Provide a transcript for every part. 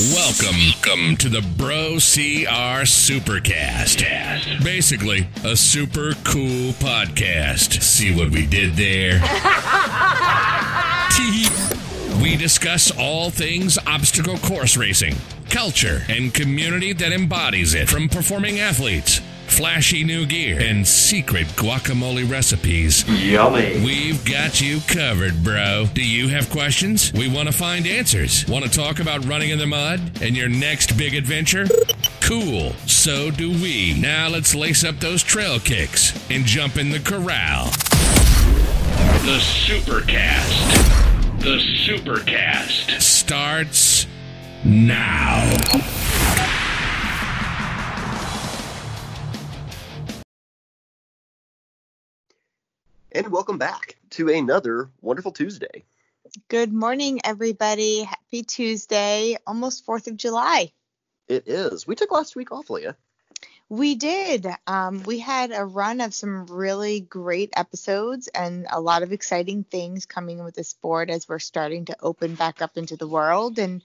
Welcome, to the Bro CR Supercast. Basically, a super cool podcast. See what we did there? we discuss all things obstacle course racing, culture, and community that embodies it, from performing athletes flashy new gear, and secret guacamole recipes. Yummy. We've got you covered, bro. Do you have questions? We want to find answers. Want to talk about running in the mud and your next big adventure? Cool. So do we. Now let's lace up those trail kicks and jump in the corral. The Supercast. The Supercast starts now. And welcome back to another wonderful Tuesday. Good morning, everybody. Happy Tuesday, almost 4th of July. It is. We took last week off, Leah. We did. Um, we had a run of some really great episodes and a lot of exciting things coming with the sport as we're starting to open back up into the world. And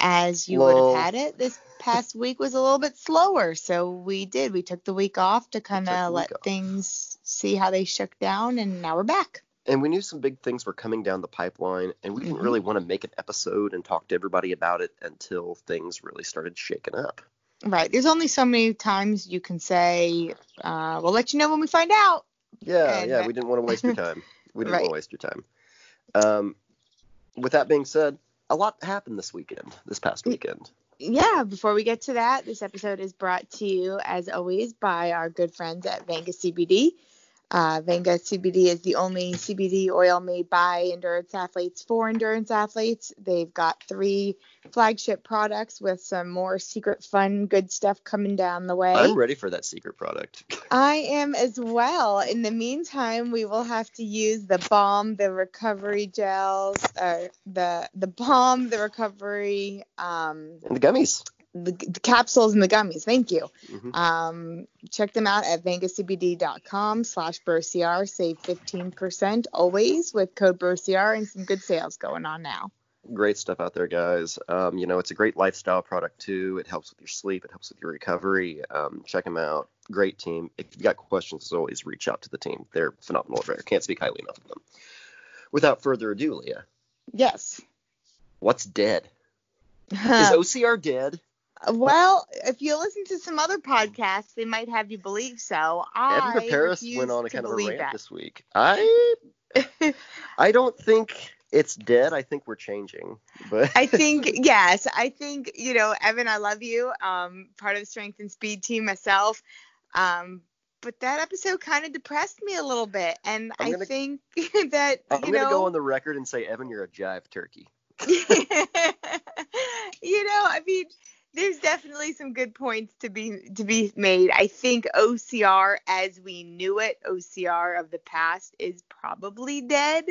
as you well, would have had it, this past week was a little bit slower. So we did. We took the week off to kind of let things see how they shook down, and now we're back. And we knew some big things were coming down the pipeline, and we didn't mm-hmm. really want to make an episode and talk to everybody about it until things really started shaking up. Right. There's only so many times you can say, uh, "We'll let you know when we find out." Yeah, and, yeah. We didn't want to waste your time. We didn't right. want to waste your time. Um, with that being said, a lot happened this weekend, this past weekend. Yeah, before we get to that, this episode is brought to you, as always, by our good friends at Vanga CBD. Uh, Vanga CBD is the only CBD oil made by endurance athletes for endurance athletes. They've got three flagship products with some more secret, fun, good stuff coming down the way. I'm ready for that secret product. I am as well. In the meantime, we will have to use the balm, the recovery gels, uh, the the balm, the recovery, um, and the gummies the, the, capsules and the gummies. Thank you. Mm-hmm. Um, check them out at vangacbd.com slash BroCR. Save 15% always with code BroCR and some good sales going on now. Great stuff out there, guys. Um, you know, it's a great lifestyle product too. It helps with your sleep. It helps with your recovery. Um, check them out. Great team. If you've got questions, as always, reach out to the team. They're phenomenal. I can't speak highly enough of them. Without further ado, Leah. Yes. What's dead? Is OCR dead? Well, if you listen to some other podcasts, they might have you believe so. I Evan Perry went on a kind of a rant that. this week. I I don't think it's dead. I think we're changing. But I think yes. I think you know, Evan. I love you. Um, part of the strength and speed team myself. Um, but that episode kind of depressed me a little bit, and gonna, I think that I'm you gonna go on the record and say, Evan, you're a jive turkey. you know, I mean there's definitely some good points to be to be made. I think OCR as we knew it, OCR of the past is probably dead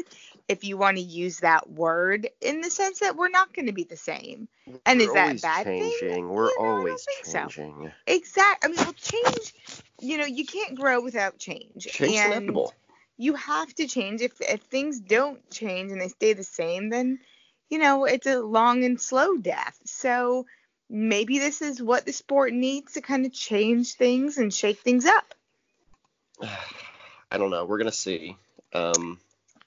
if you want to use that word in the sense that we're not going to be the same. And we're is that bad changing. thing? We're you know, always changing. So. Exactly. I mean, well change, you know, you can't grow without change. Change and inevitable. You have to change if if things don't change and they stay the same then you know, it's a long and slow death. So maybe this is what the sport needs to kind of change things and shake things up. I don't know. We're gonna see. Um,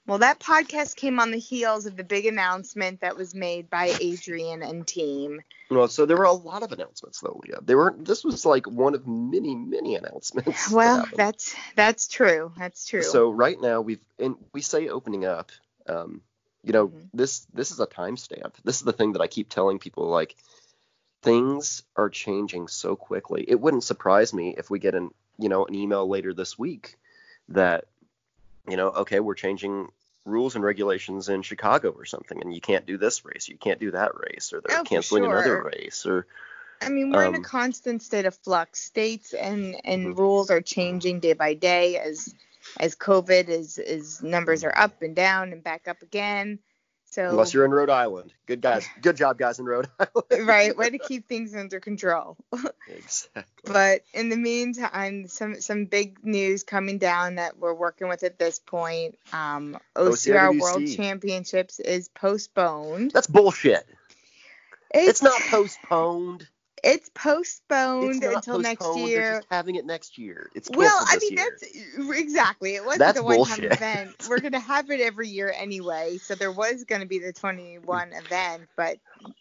well, that podcast came on the heels of the big announcement that was made by Adrian and team. Well, so there were a lot of announcements though, Leah. They were this was like one of many, many announcements. Well, that that's that's true. That's true. So right now we've and we say opening up. Um, you know, mm-hmm. this this is a timestamp. This is the thing that I keep telling people like things are changing so quickly. It wouldn't surprise me if we get an you know an email later this week that you know okay we're changing rules and regulations in Chicago or something and you can't do this race you can't do that race or they're oh, canceling sure. another race or I mean we're um, in a um, constant state of flux. States and and mm-hmm. rules are changing day by day as as COVID is is numbers are up and down and back up again. So unless you're in Rhode Island, good guys, good job, guys in Rhode Island. right, way to keep things under control. exactly. But in the meantime, some some big news coming down that we're working with at this point. Um, OCR World Championships is postponed. That's bullshit. It's, it's not postponed. It's postponed it's until next year. They're just having it next year. It's well, I mean year. that's exactly. It wasn't that's a one-time event. We're gonna have it every year anyway, so there was gonna be the 21 event, but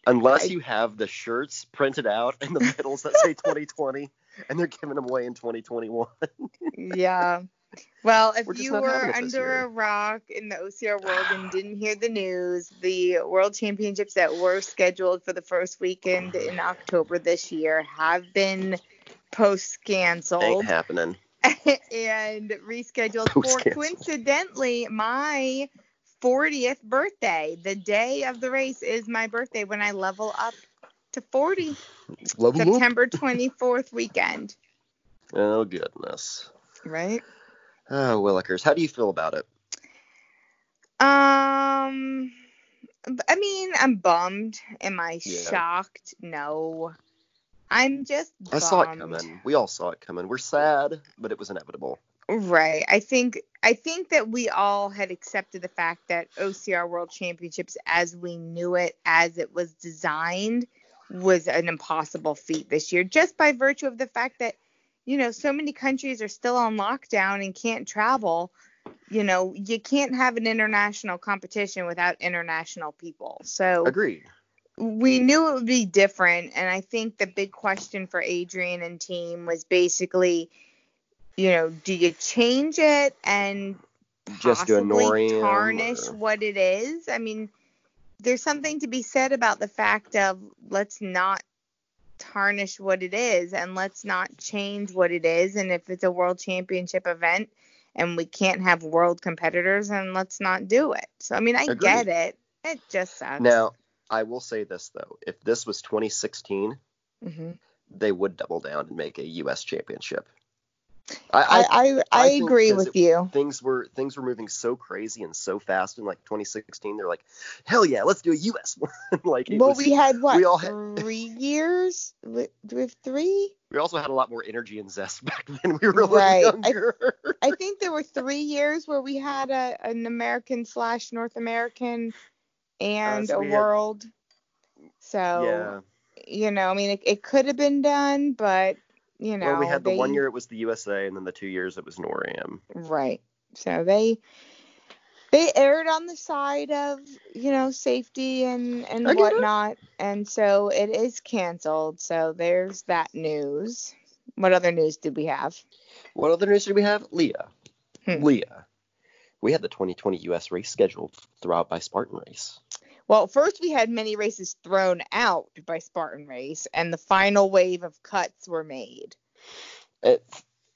unless I, you have the shirts printed out and the medals that say 2020, and they're giving them away in 2021. yeah. Well, if We're you were under a rock in the OCR world and didn't hear the news, the World Championships that were scheduled for the first weekend in October this year have been post Ain't canceled happening. and rescheduled for coincidentally my 40th birthday. The day of the race is my birthday when I level up to 40. Level up. September 24th weekend, Oh goodness. right? Oh, Willikers, how do you feel about it? Um, I mean, I'm bummed. Am I Yeah. shocked? No. I'm just bummed. I saw it coming. We all saw it coming. We're sad, but it was inevitable. Right. I think I think that we all had accepted the fact that OCR World Championships as we knew it as it was designed was an impossible feat this year just by virtue of the fact that you know so many countries are still on lockdown and can't travel. You know, you can't have an international competition without international people. So Agreed. we knew it would be different and i think the big question for adrian and team was basically you know do you change it and Just do a possibly tarnish or- what it is i mean there's something to be said about the fact of let's not tarnish what it is and let's not change what it is and if it's a world championship event and we can't have world competitors and let's not do it so i mean i Agreed. get it it just sucks Now, I will say this though: if this was 2016, hmm they would double down and make a U.S. championship. I, I, I, I agree with you. things were things were moving so crazy and so fast in like 2016. They're like, hell yeah, let's do a U.S. one. like, Well, was- we had what? we all had- three years? Do we have three? we also had a lot more energy and zest back then. We were a little Right. I- younger. I think there were three years where we had a an American slash North American and so a we had- world. So yeah. you know, I mean, it, it could have been done, but you know, well, we had the they- one year it was the USA, and then the two years it was NORAM. Right. So they they erred on the side of you know safety and and it. whatnot, and so it is canceled. So there's that news. What other news did we have? What other news did we have? Leah. Hmm. Leah. We had the 2020 US race scheduled throughout by Spartan Race. Well, first we had many races thrown out by Spartan Race, and the final wave of cuts were made. It,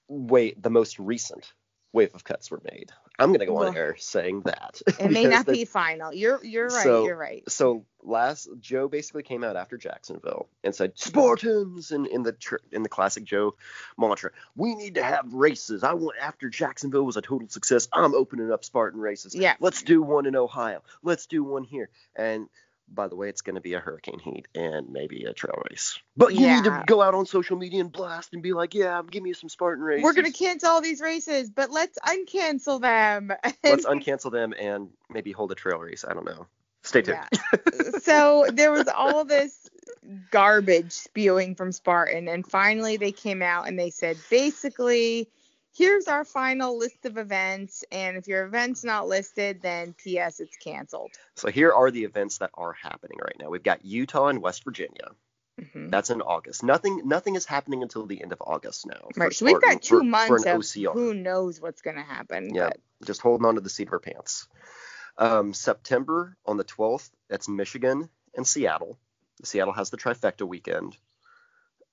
wait, the most recent wave of cuts were made. I'm going to go on air saying that. It may not be final. You're you're right. So- you're right. So last Joe basically came out after Jacksonville and said Spartans in, in the tr- in the classic Joe mantra. We need to have races. I want after Jacksonville was a total success. I'm opening up Spartan races. Yeah. Let's do one in Ohio. Let's do one here. And by the way, it's going to be a hurricane heat and maybe a trail race. But you need to go out on social media and blast and be like, yeah, give me some Spartan races. We're gonna cancel all these races, but let's uncancel them. Let's uncancel them and maybe hold a trail race. I don't know. Stay tuned. Yeah. so there was all this garbage spewing from Spartan, and finally they came out and they said basically, here's our final list of events, and if your event's not listed, then P.S. it's canceled. So here are the events that are happening right now. We've got Utah and West Virginia. Mhm. That's in August. Nothing nothing is happening until the end of August now. Right. So we've got two for- months for an of OCR. who knows what's gonna happen. Yeah. But Just holding on to the seat of our pants. Um, September on the 12th, that's Michigan and Seattle. Seattle has the trifecta weekend.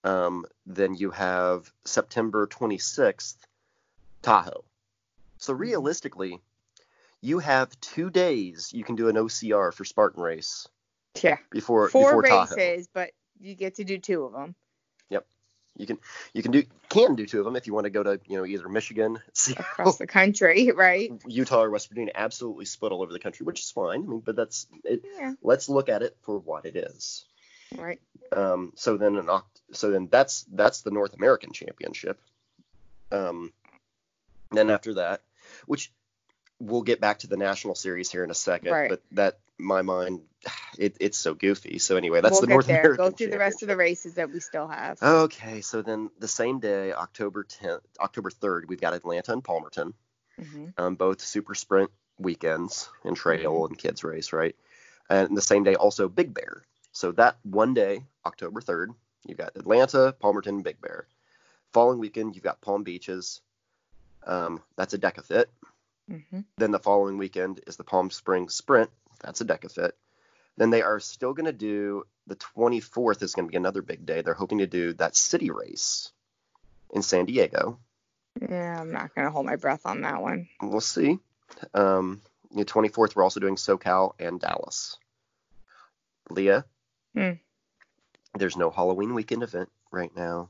Um, then you have September 26th, Tahoe. So Mm-hmm. realistically, you have two days you can do an OCR for Spartan race yeah, before four before Tahoe. races, but you get to do two of them Yep. You can you can do can do two of them if you want to go to you know either Michigan, Seattle, across the country, right? Utah, or West Virginia. Absolutely split all over the country, which is fine. I mean, but that's it. Yeah, Let's look at it for what it is. right. Um, so then an Oct- so then that's that's the North American Championship. Um, then after that, which we'll get back to the national series here in a second, Right. but that my mind, it, it's so goofy. So anyway, that's we'll the North there. American. Go through the rest of the races that we still have. Okay, so then the same day, October 10th, October 3rd, we've got Atlanta and Palmerton, hmm um, both super sprint weekends and trail Mhm. and kids race, right? And the same day, also Big Bear. So that one day, October 3rd, you've got Atlanta, Palmerton, Big Bear. Following weekend, you've got Palm Beaches. Um, that's a DEKAFIT. hmm Then the following weekend is the Palm Springs Sprint. That's a DEKAFIT. Then they are still going to do the 24th is going to be another big day. They're hoping to do that city race in San Diego. Yeah, I'm not gonna hold my breath on that one. We'll see. Um, the 24th, we're also doing SoCal and Dallas. Leah, Hmm. there's no Halloween weekend event right now.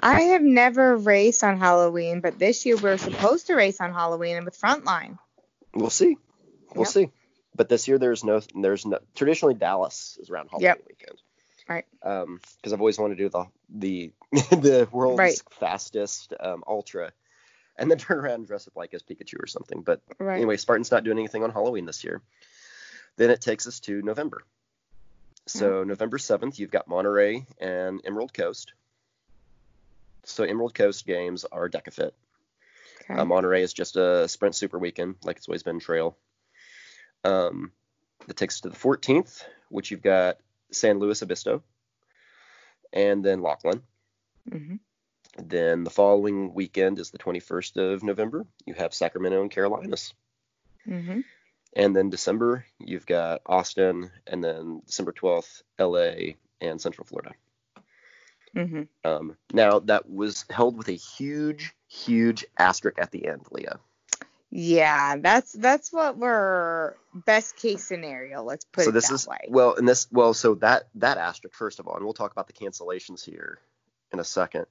I have never raced on Halloween, but this year we're supposed to race on Halloween and with Frontline. We'll see. We'll Yep. see. But this year, there's no, there's no. Traditionally, Dallas is around Halloween Yep. weekend. Right. Um, because I've always wanted to do the the the world's Right. fastest um, ultra, and then turn around and dress up like as Pikachu or something. But Right. anyway, Spartan's not doing anything on Halloween this year. Then it takes us to November. So November 7th, you've got Monterey and Emerald Coast. So Emerald Coast games are DEKAFIT. Okay. Uh, Monterey is just a sprint super weekend, like it's always been trail. Um, that takes us to the 14th, which you've got San Luis Obispo, and then Lachlan. hmm Then the following weekend is the 21st of November. You have Sacramento and Carolinas. hmm And then December, you've got Austin, and then December 12th, LA and Central Florida. Hmm Um, now, that was held with a huge, huge asterisk at the end, Leah. Yeah, that's that's what we're best case scenario. Let's put so it this that is way. well, and this well, so that that asterisk first of all, and we'll talk about the cancellations here in a second.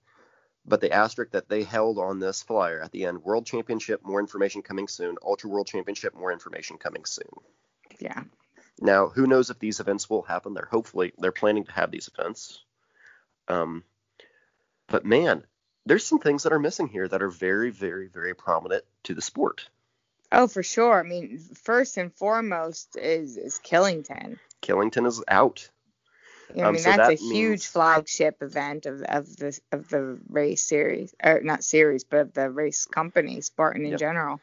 But the asterisk that they held on this flyer at the end, World Championship, more information coming soon. Ultra World Championship, more information coming soon. Yeah. Now, who knows if these events will happen? They're hopefully they're planning to have these events. Um, but man, there's some things that are missing here that are very, very, very prominent to the sport. Oh, for sure. I mean, first and foremost is is Killington. Killington is out. I Um, mean, so that's that a huge means- flagship event of of the of the race series, or not series, but of the race company, Spartan in Yep. general.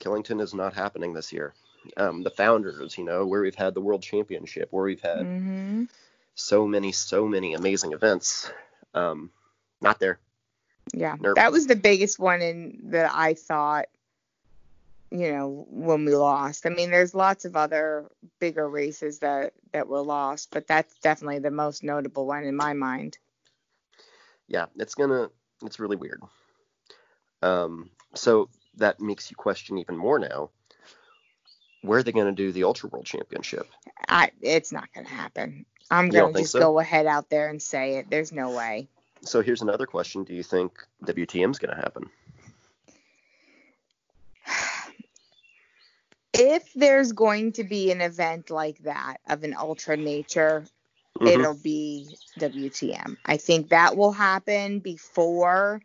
Killington is not happening this year. Um, the founders, you know, where we've had the World Championship, where we've had hmm so many, so many amazing events, um, not there. Yeah, Nope. that was the biggest one in that I thought, you know, when we lost. I mean, there's lots of other bigger races that that were lost, but that's definitely the most notable one in my mind. Yeah, it's gonna, it's really weird. Um, so that makes you question even more now. Where are they going to do the Ultra World Championship? I it's not gonna happen. I'm gonna just so? go ahead out there and say it. There's no way. So here's another question: Do you think WTM is going to happen? If there's going to be an event like that of an ultra nature, Mhm. it'll be WTM. I think that will happen before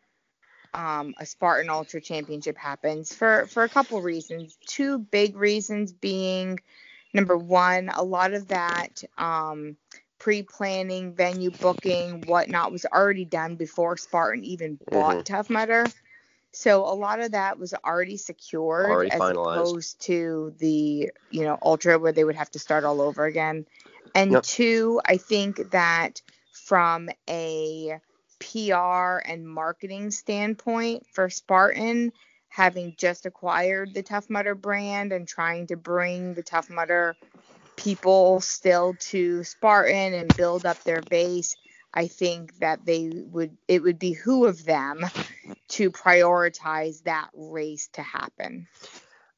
um, a Spartan Ultra Championship happens for for a couple reasons. Two big reasons being number one, a lot of that um, pre-planning, venue booking, whatnot was already done before Spartan even bought Mhm. Tough Mudder. So a lot of that was already secured Already as finalized. opposed to the you know ultra where they would have to start all over again. And Yep. two, I think that from a PR and marketing standpoint for Spartan, having just acquired the Tough Mudder brand and trying to bring the Tough Mudder people still to Spartan and build up their base, I think that they would it would behoove them to prioritize that race to happen.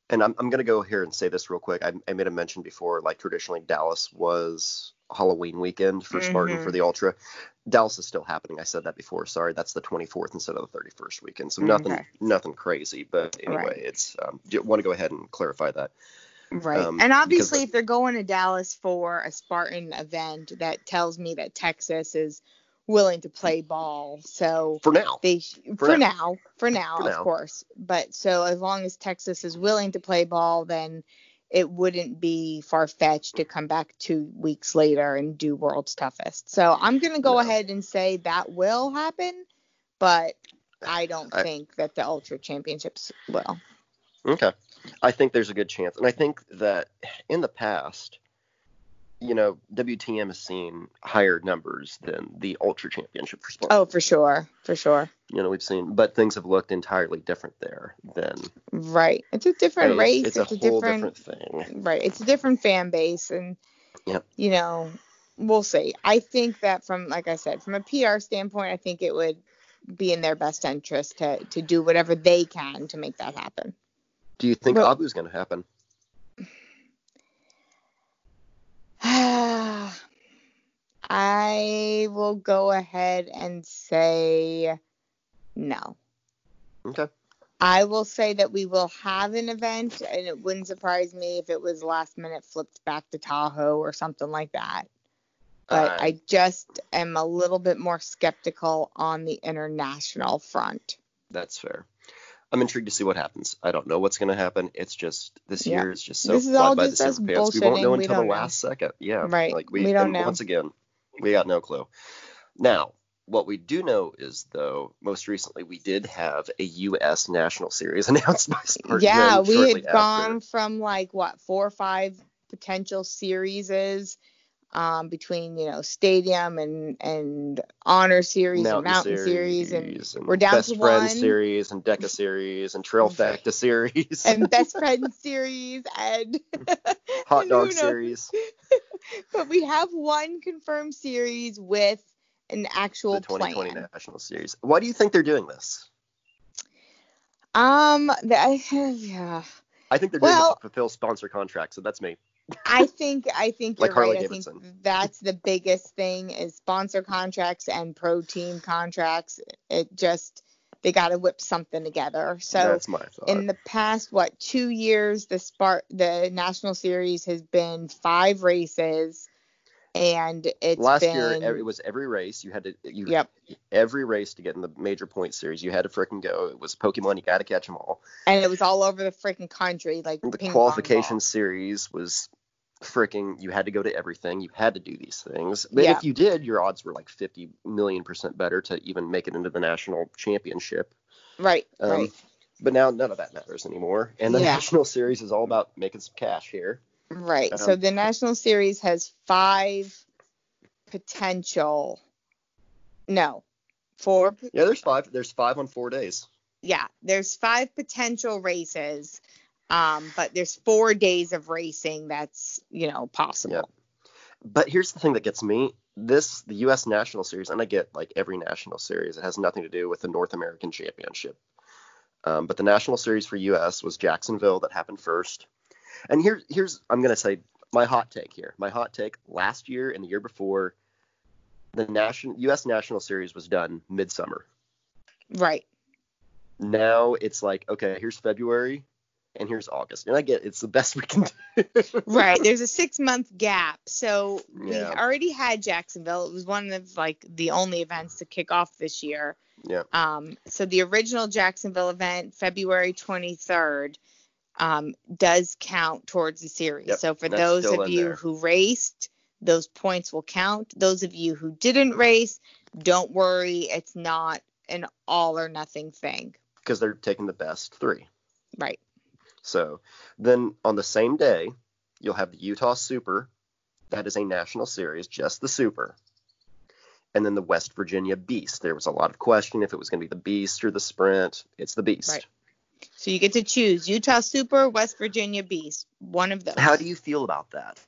And I'm, I'm going to go here and say this real quick. I, I made a mention before, like traditionally Dallas was Halloween weekend for Spartan Mhm. for the Ultra. Dallas is still happening. I said that before. Sorry, that's the 24th instead of the 31st weekend. So nothing, Okay. nothing crazy. But anyway, Right. it's um, want to go ahead and clarify that. Right. Um, and obviously, the- if they're going to Dallas for a Spartan event, that tells me that Texas is willing to play ball. So For now, they For for, now. now. for now, For of now. course. But so as long as Texas is willing to play ball, then it wouldn't be far fetched to come back two weeks later and do World's Toughest. So I'm going to go No. ahead and say that will happen, but I don't I- think that the Ultra Championships will. Okay. I think there's a good chance. And I think that in the past, you know, WTM has seen higher numbers than the Ultra Championship for Spartan. Oh, for sure. For sure. You know, we've seen, but things have looked entirely different there than. Right. It's a different Hey, race. It's, It's, a, a, whole different, different thing. right. It's a different fan base and Yep. you know, we'll see. I think that from like I said, from a PR standpoint, I think it would be in their best interest to to do whatever they can to make that happen. Do you think Well- Abu's going to happen? I will go ahead and say no. Okay. I will say that we will have an event, and it wouldn't surprise me if it was last minute flipped back to Tahoe or something like that. But I just am a little bit more skeptical on the international front. That's fair. I'm intrigued to see what happens. I don't know what's going to happen. It's just this Yeah. year is just so This is all by the just us pants. We won't know until the don't know. last second. Yeah, Right. Like we, We don't know. Once again, we got no clue. Now, what we do know is though, most recently we did have a U.S. national series announced by Spartan. yeah, we had after. gone from like what four or five potential series um, between you know stadium and and honor series and mountain series, and we're down best to friend one. series and DEKA series and Trail Facta series and best friend series and hot dog knows? series. but we have one confirmed series with an actual the 2020 plan. national series. Why do you think they're doing this? Um, the, yeah, I think they're doing Well- it to fulfill sponsor contracts, so that's me. I think I think you're Harley right. I think that's the biggest thing is sponsor contracts and pro team contracts. It just they got to whip something together. So that's my thought. in the past what two years the Spart the national series has been five races and it's Last been year, it was every race you had to you Yep. every race to get in the major point series. You had to frickin' go. It was Pokemon. You got to catch them all. and it was all over the freaking country like The qualification series was fricking. You had to go to everything. You had to do these things. But Yeah. if you did, your odds were like 50 million percent better to even make it into the national championship. right Um, right But now none of that matters anymore. And the Yeah. national series is all about making some cash here. Right so um, the national series has five potential no four Yeah, there's five. There's five on four days. yeah, there's five potential races, um, but there's four days of racing that's you know possible. Yeah. But here's the thing that gets me. This the U.S. National Series, and I get like every national series. It has nothing to do with the North American Championship. Um, but the national series for U.S. was Jacksonville that happened first. And here, here's I'm gonna say my hot take here. My hot take last year and the year before, the national U.S. National Series was done midsummer. Right. Now it's like okay, here's February, and here's August, and I get it's the best we can do. Right. There's a six month gap. So we Yeah. already had Jacksonville. It was one of like the only events to kick off this year. Yeah. Um, so the original Jacksonville event, February 23rd, um, does count towards the series. Yep, So for those of you there. who raced, those points will count. Those of you who didn't race, don't worry. It's not an all or nothing thing. because they're taking the best three. Right. So then on the same day, you'll have the Utah Super. That is a national series, just the Super. And then the West Virginia Beast. There was a lot of question if it was going to be the Beast or the Sprint. It's the Beast. Right. So you get to choose Utah Super, West Virginia Beast, one of those. How do you feel about that?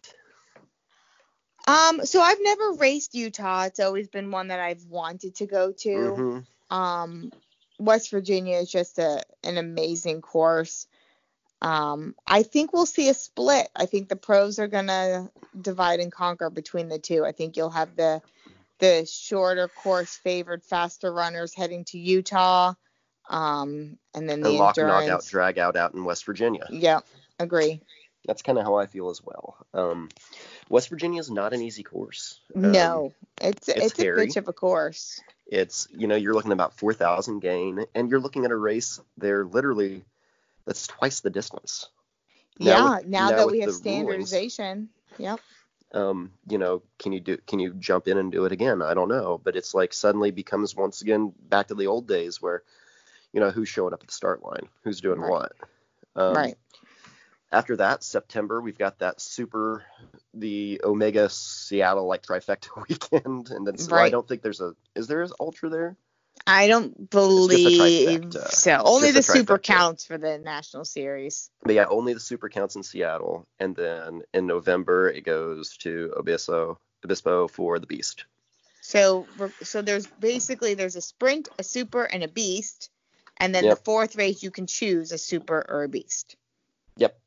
Um, so I've never raced Utah. It's always been one that I've wanted to go to. Mhm. Um, West Virginia is just a an amazing course. Um, I think we'll see a split. I think the pros are gonna divide and conquer between the two. I think you'll have the the shorter course favored faster runners heading to Utah. Um, and then the And lock, out, drag out out in West Virginia. yeah, agree. That's kind of how I feel as well. Um, West Virginia is not an easy course. Um, no, it's it's it's, a bitch of a course. It's you know you're looking at about four thousand gain, and you're looking at a race. They're literally that's twice the distance. yeah, with- now, now that we have the rulings. standardization. Yep. um, you know, can you do can you jump in and do it again? I don't know, but it's like suddenly becomes once again back to the old days where, you know, who's showing up at the start line, who's doing Right. what. Um, right. After that, September, we've got that super the Omega Seattle like trifecta weekend, and then so I don't think there's a is there an ultra there? I don't believe so. Only the super counts for the national series. But yeah, only the super counts in Seattle, and then in November it goes to Obispo Obispo for the Beast. So so there's basically there's a sprint, a super, and a beast, and then Yep. the fourth race you can choose a super or a beast. Yep.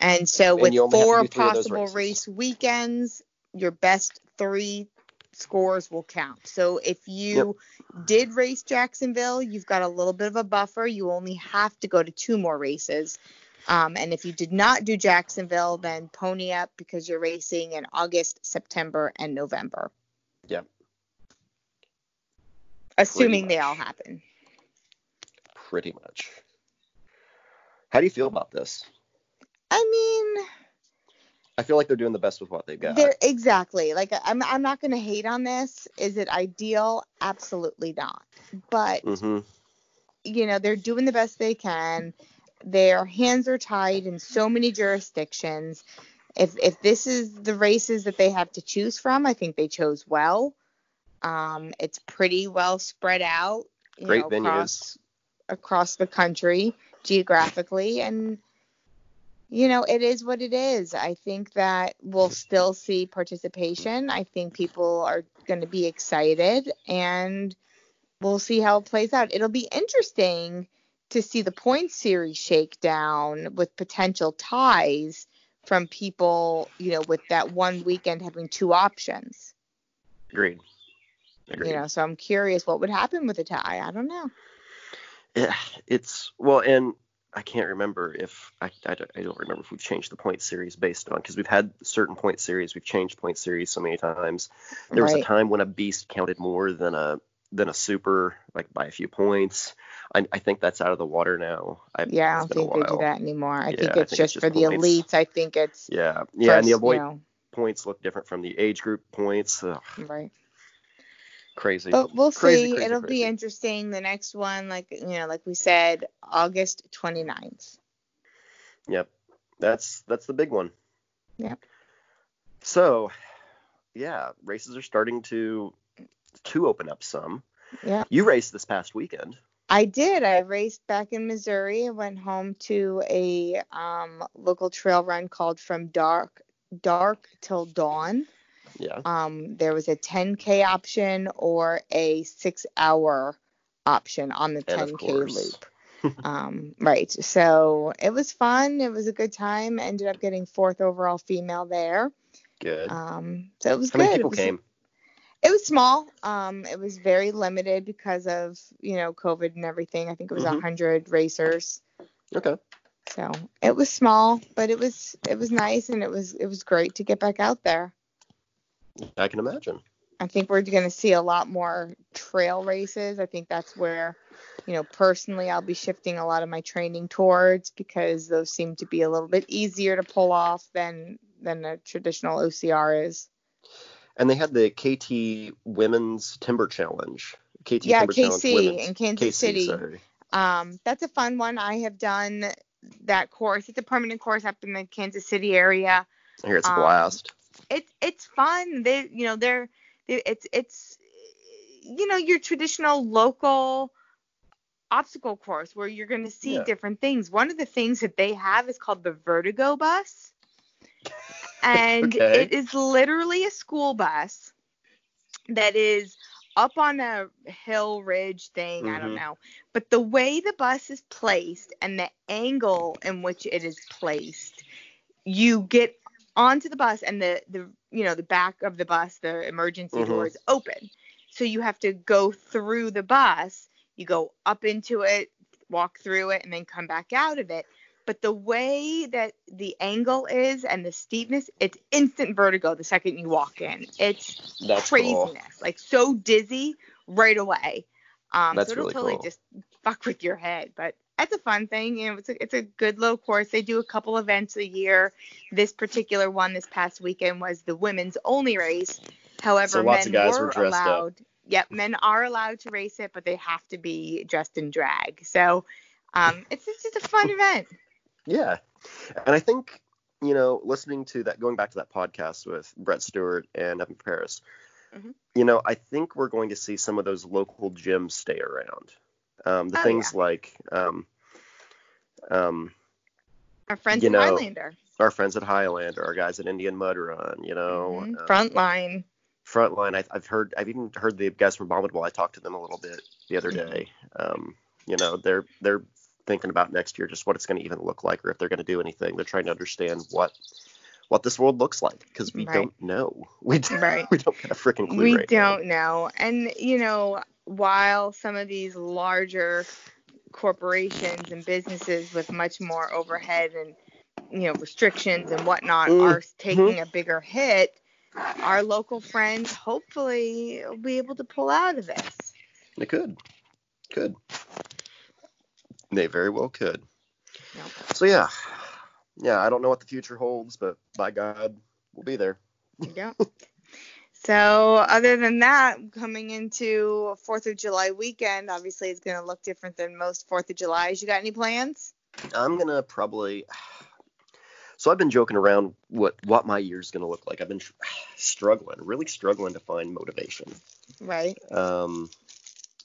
And so with you only have to four do three of those possible race weekends, your best three scores will count. So if you did race Jacksonville, you've got a little bit of a buffer. You only have to go to two more races. Um, and if you did not do Jacksonville, then pony up because you're racing in August, September, and November. Yep. Assuming they all happen. Pretty much. How do you feel about this? I mean, I feel like they're doing the best with what they've got. They're exactly like I'm. I'm not going to hate on this. Is it ideal? Absolutely not. But hmm you know they're doing the best they can. Their hands are tied in so many jurisdictions. If if this is the races that they have to choose from, I think they chose well. Um, it's pretty well spread out. You Great know, venues. across across the country geographically and you know it is what it is. I think that we'll still see participation. I think people are going to be excited and we'll see how it plays out. It'll be interesting to see the point series shake down with potential ties from people you know with that one weekend having two options. Agreed. Agreed. you know so i'm curious what would happen with a tie. I don't know Eh, it's well, and I can't remember if I, I, don't, I don't remember if we've changed the point series based on because we've had certain point series, we've changed point series so many times. There was a time when a beast counted more than a than a super, like by a few points. I, I think that's out of the water now. I, Yeah, I don't think they do that anymore. I Yeah, think it's think just it's for just the elites. I think it's Yeah, yeah, and the avoid you know, points look different from the age group points. Ugh, right. Crazy. But we'll Crazy, see. crazy, It'll crazy. be interesting. The next one, like you know, like we said, August 29th. Yep. That's that's the big one. Yep. So, yeah, races are starting to to open up some. Yeah. You raced this past weekend. I did. I raced back in Missouri. I went home to a um, local trail run called From Dark Dark Till Dawn. Yeah. Um, there was a 10k option or a six-hour option on the And 10k loop. um, right. So it was fun. It was a good time. Ended up getting fourth overall female there. Good. Um, so it was good. How good. many It people was- came? It was small. Um, it was very limited because of you know COVID and everything. I think it was a Mhm. hundred racers. Okay. So it was small, but it was it was nice and it was it was great to get back out there. I can imagine. I think we're going to see a lot more trail races. I think that's where, you know, personally I'll be shifting a lot of my training towards because those seem to be a little bit easier to pull off than than a traditional OCR is. And they had the KT Women's Timber Challenge. KT Yeah, Timber Challenge KC in Kansas KC, City. Sorry. Um, that's a fun one. I have done that course. It's a permanent course up in the Kansas City area. I hear it's a Um, blast. It's it's fun. They you know they're, they it's it's you know your traditional local obstacle course where you're going to see Yeah. different things. One of the things that they have is called the Vertigo bus. And Okay. it is literally a school bus that is up on a hill ridge thing. I don't Mhm. know. But the way the bus is placed and the angle in which it is placed, you get onto the bus and the, the you know, the back of the bus, the emergency Mhm. door is open. So you have to go through the bus. You go up into it, walk through it, and then come back out of it. But the way that the angle is and the steepness, it's instant vertigo the second you walk in. It's That's cool. craziness, like so dizzy right away. Um, That's so it'll really totally cool. just fuck with your head. But that's a fun thing. You know, it's a it's a good little course. They do a couple events a year. This particular one this past weekend was the women's only race. However, So men were were dressed up. allowed. Yep, men are allowed to race it, but they have to be dressed in drag. So, um, it's it's just a fun event. Yeah. And I think, you know, listening to that, going back to that podcast with Brett Stewart and Evan Perry, Mhm. you know, I think we're going to see some of those local gyms stay around. Um, the Oh, things like um, um, Our friends You know, Highlander, our friends at Highlander, our guys at Indian Mud Run, you know, Mhm. um, Frontline. Frontline. I, I've heard, I've even heard the guys from Abominable. I talked to them a little bit the other Mhm. day. Um, you know, they're they're thinking about next year, just what it's going to even look like, or if they're going to do anything. They're trying to understand what what this world looks like because we Right. don't know. We don't, Right. we don't get a freaking clue we right now. don't know and you know while some of these larger corporations and businesses with much more overhead and you know restrictions and whatnot Mhm. are taking a bigger hit our local friends hopefully will be able to pull out of this They could, could. They very well could. Yep. So yeah, yeah. I don't know what the future holds, but by God, we'll be there. yeah so other than that coming into fourth of july weekend obviously it's going to look different than most fourth of july's you got any plans I'm gonna probably. So I've been joking around what what my year's gonna look like. I've been struggling, really struggling to find motivation. right Um,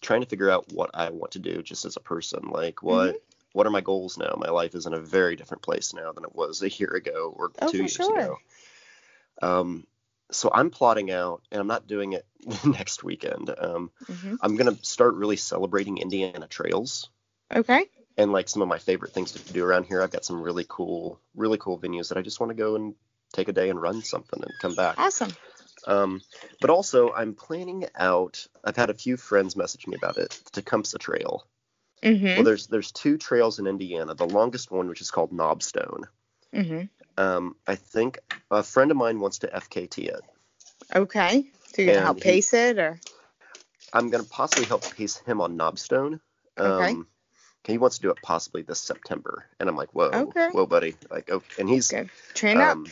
trying to figure out what I want to do just as a person. Like what what are my goals now? My life is in a very different place now than it was a year ago or Oh, two for years sure. ago. Um, so I'm plotting out, and I'm not doing it next weekend. Um, hmm I'm gonna start really celebrating Indiana trails okay and like some of my favorite things to do around here. I've got some really cool, really cool venues that I just want to go and take a day and run something and come back. awesome Um, but also, I'm planning out. I've had a few friends message me about it. Tecumseh Trail. Hmm Well, there's there's two trails in Indiana. The longest one, which is called Knobstone. hmm Um, I think a friend of mine wants to FKT it. Okay. So you're gonna help he- pace it, or I'm gonna possibly help pace him on Knobstone. Um, Okay. He wants to do it possibly this September, and I'm like, whoa, Okay. whoa, buddy, like, oh, and he's good. Train um,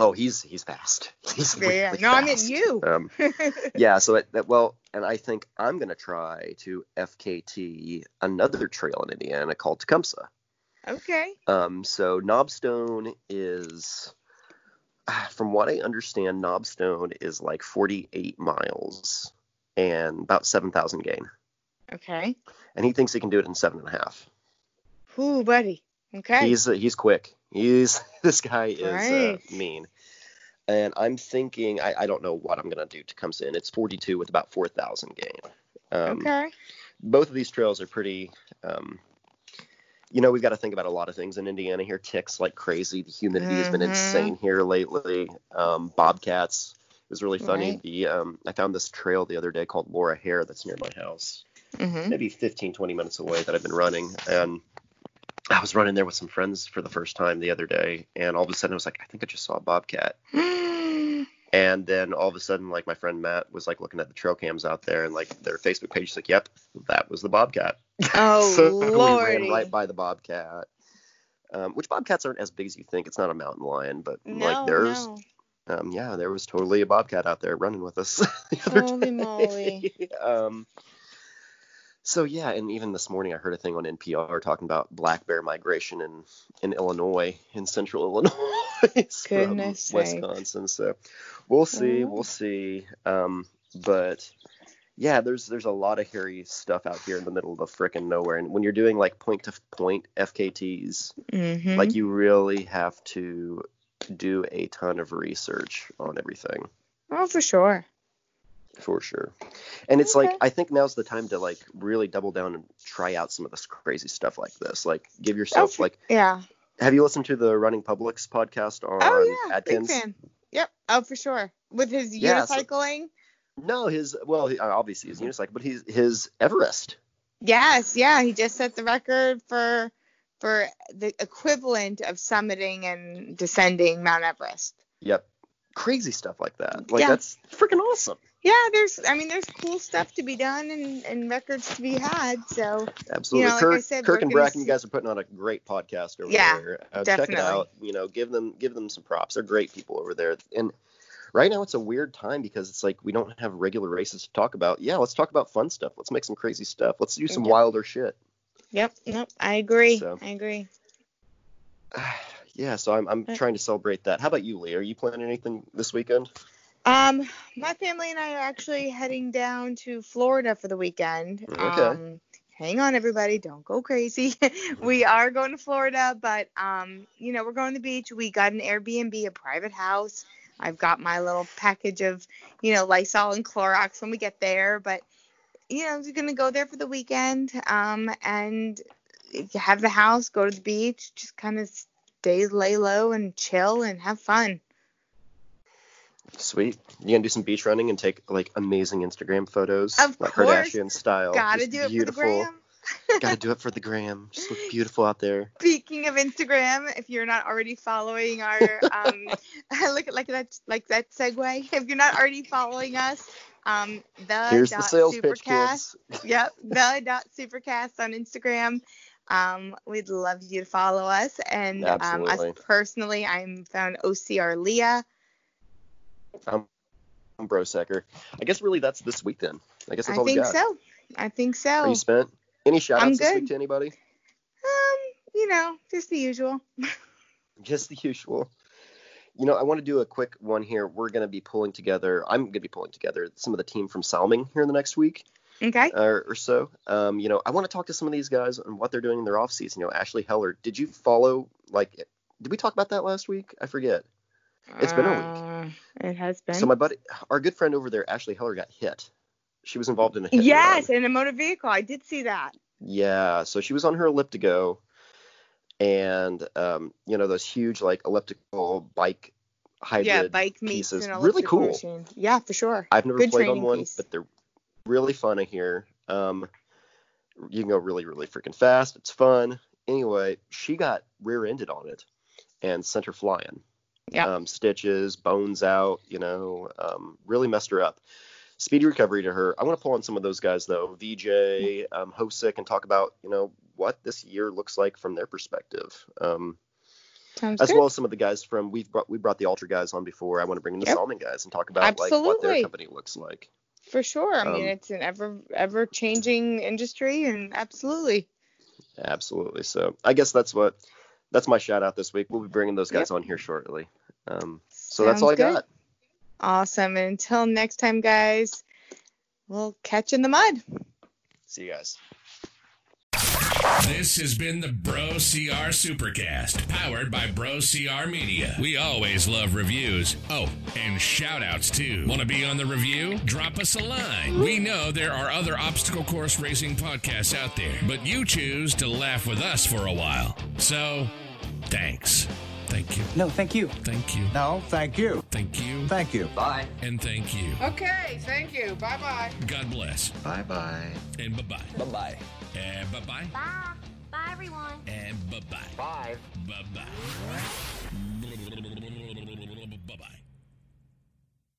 oh, he's he's fast. He's up. Yeah, really No, I mean fast. you. Um, yeah, so it, that, well, and I think I'm gonna try to FKT another trail in Indiana called Tecumseh. okay. Um, so Knobstone is, from what I understand, Knobstone is like 48 miles and about 7,000 gain, Okay. and he thinks he can do it in seven and a half. Ooh, buddy. Okay. He's uh, he's quick. He's this guy is uh, mean. And I'm thinking I, I don't know what I'm gonna do Tecumseh. It's 42 with about 4,000 gain. Um, okay. both of these trails are pretty um you know we've got to think about a lot of things in indiana here ticks like crazy the humidity has been Mhm. insane here lately um bobcats it was really funny Right. the um i found this trail the other day called laura hare that's near my house hmm maybe 15 20 minutes away that i've been running and was running there with some friends for the first time the other day and all of a sudden i was like i think i just saw a bobcat and then all of a sudden, like my friend Matt was like looking at the trail cams out there, and like their Facebook page is like, "Yep, that was the bobcat." oh so we ran right by the bobcat. Um, which bobcats aren't as big as you think. It's not a mountain lion, but no, like there's, no. um, yeah, there was totally a bobcat out there running with us the other Holy day. moly. um, so yeah, and even this morning I heard a thing on NPR talking about black bear migration in in Illinois, in central Illinois from. Wisconsin. So we'll see, Oh. we'll see. Um, but yeah, there's there's a lot of hairy stuff out here in the middle of the frickin' nowhere, and when you're doing like point to point FKTs, Mhm. like you really have to do a ton of research on everything oh, for sure. For sure. And it's like I think now's the time to like really double down and try out some of this crazy stuff like this. Like give yourself for- like Yeah. have you listened to the Running Publics podcast on Oh yeah. Atkins? Big fan. Yep. Oh, for sure. With his Yeah, so- unicycling. No, his well, he, obviously his unicycle, but he's his Everest. Yes, yeah, he just set the record for for the equivalent of summiting and descending Mount Everest. Yep. Crazy stuff like that. Like Yeah. that's freaking awesome. Yeah, there's I mean there's cool stuff to be done and, and records to be had. So Absolutely. like I Kirk, said, Kirk and Brakken, you guys are putting on a great podcast over Yeah, there. Uh, check it out. You know, give them give them some props. They're great people over there. And right now it's a weird time because it's like we don't have regular races to talk about. Yeah, let's talk about fun stuff. Let's make some crazy stuff. Let's do some Yep. wilder shit. Yep, nope, I agree. So- I agree. yeah, so I'm I'm Uh, trying to celebrate that. How about you, Lee? Are you planning anything this weekend? Um, my family and I are actually heading down to Florida for the weekend. Okay. Um, hang on, everybody, don't go crazy. we are going to Florida, but um, you know, we're going to the beach. We got an Airbnb, a private house. I've got my little package of, you know, Lysol and Clorox when we get there, but you know, we're gonna go there for the weekend. Um, and have the house, go to the beach, just kind of stay, lay low, and chill and have fun. Sweet. You gonna do some beach running and take like amazing Instagram photos, Of like course. Kardashian style. Gotta do it beautiful. for the gram. Gotta do it for the gram. Just look beautiful out there. Speaking of Instagram, if you're not already following our um look at like that like that segue. If you're not already following us, um the Here's the dot sales supercast. kids. Yep, the dot supercast on Instagram. Um, we'd love you to follow us. And um, us personally, I'm found OCR Leah. I'm Bro Secker. I guess really that's this week then. I guess that's I all we got. I think so. I think so. Are you spent? Any shout I'm outs this week to anybody? um, you know, just the usual. Just the usual. You know, I want to do a quick one here. We're going to be pulling together, I'm going to be pulling together some of the team from Salming here in the next week Okay. or, or so. Um, you know, I want to talk to some of these guys and what they're doing in their off season. You know, Ashley Heller, did you follow, like, did we talk about that last week? I forget. It's been a week. Uh, It has been. So my buddy, our good friend over there, Ashley Heller, got hit. She was involved in a hit. yes, in a motor vehicle. I did see that. Yeah, so she was on her elliptigo, and um, you know those huge like elliptical bike hybrid yeah, bike pieces. Really cool. machine. Yeah, for sure. I've never Good played on one, piece. but they're really fun. I hear. Um, you can go really, really freaking fast. It's fun. Anyway, she got rear-ended on it and sent her flying. Yep. Um, stitches, bones out. You know, um, really messed her up. Speedy recovery to her. I want to pull on some of those guys though. VJ, um, Hosick, and talk about you know what this year looks like from their perspective. Um, Sounds as good. well as some of the guys from we've brought we brought the Ultra guys on before. I want to bring in the Yep. Salming guys and talk about like what their company looks like. For sure. I mean, um, it's an ever ever changing industry, and absolutely. Absolutely. So I guess that's what that's my shout out this week. We'll be bringing those guys Yep. on here shortly. Um, so that's all I good. got. Awesome. And until next time, guys, we'll catch you in the mud. See you guys. This has been the Bro CR Supercast, powered by Bro CR Media. We always love reviews. Oh, and shout outs too. Want to be on the review? Drop us a line. We know there are other obstacle course racing podcasts out there, but you choose to laugh with us for a while. So, thanks. Thank you. No, thank you. Thank you. No, thank you. Thank you. Thank you. Bye. And thank you. Okay, thank you. Bye bye. God bless. Bye bye. And bye bye. Bye bye. Uh, and bye bye. Bye. Bye, everyone. Uh, and bye bye. Bye. Bye bye.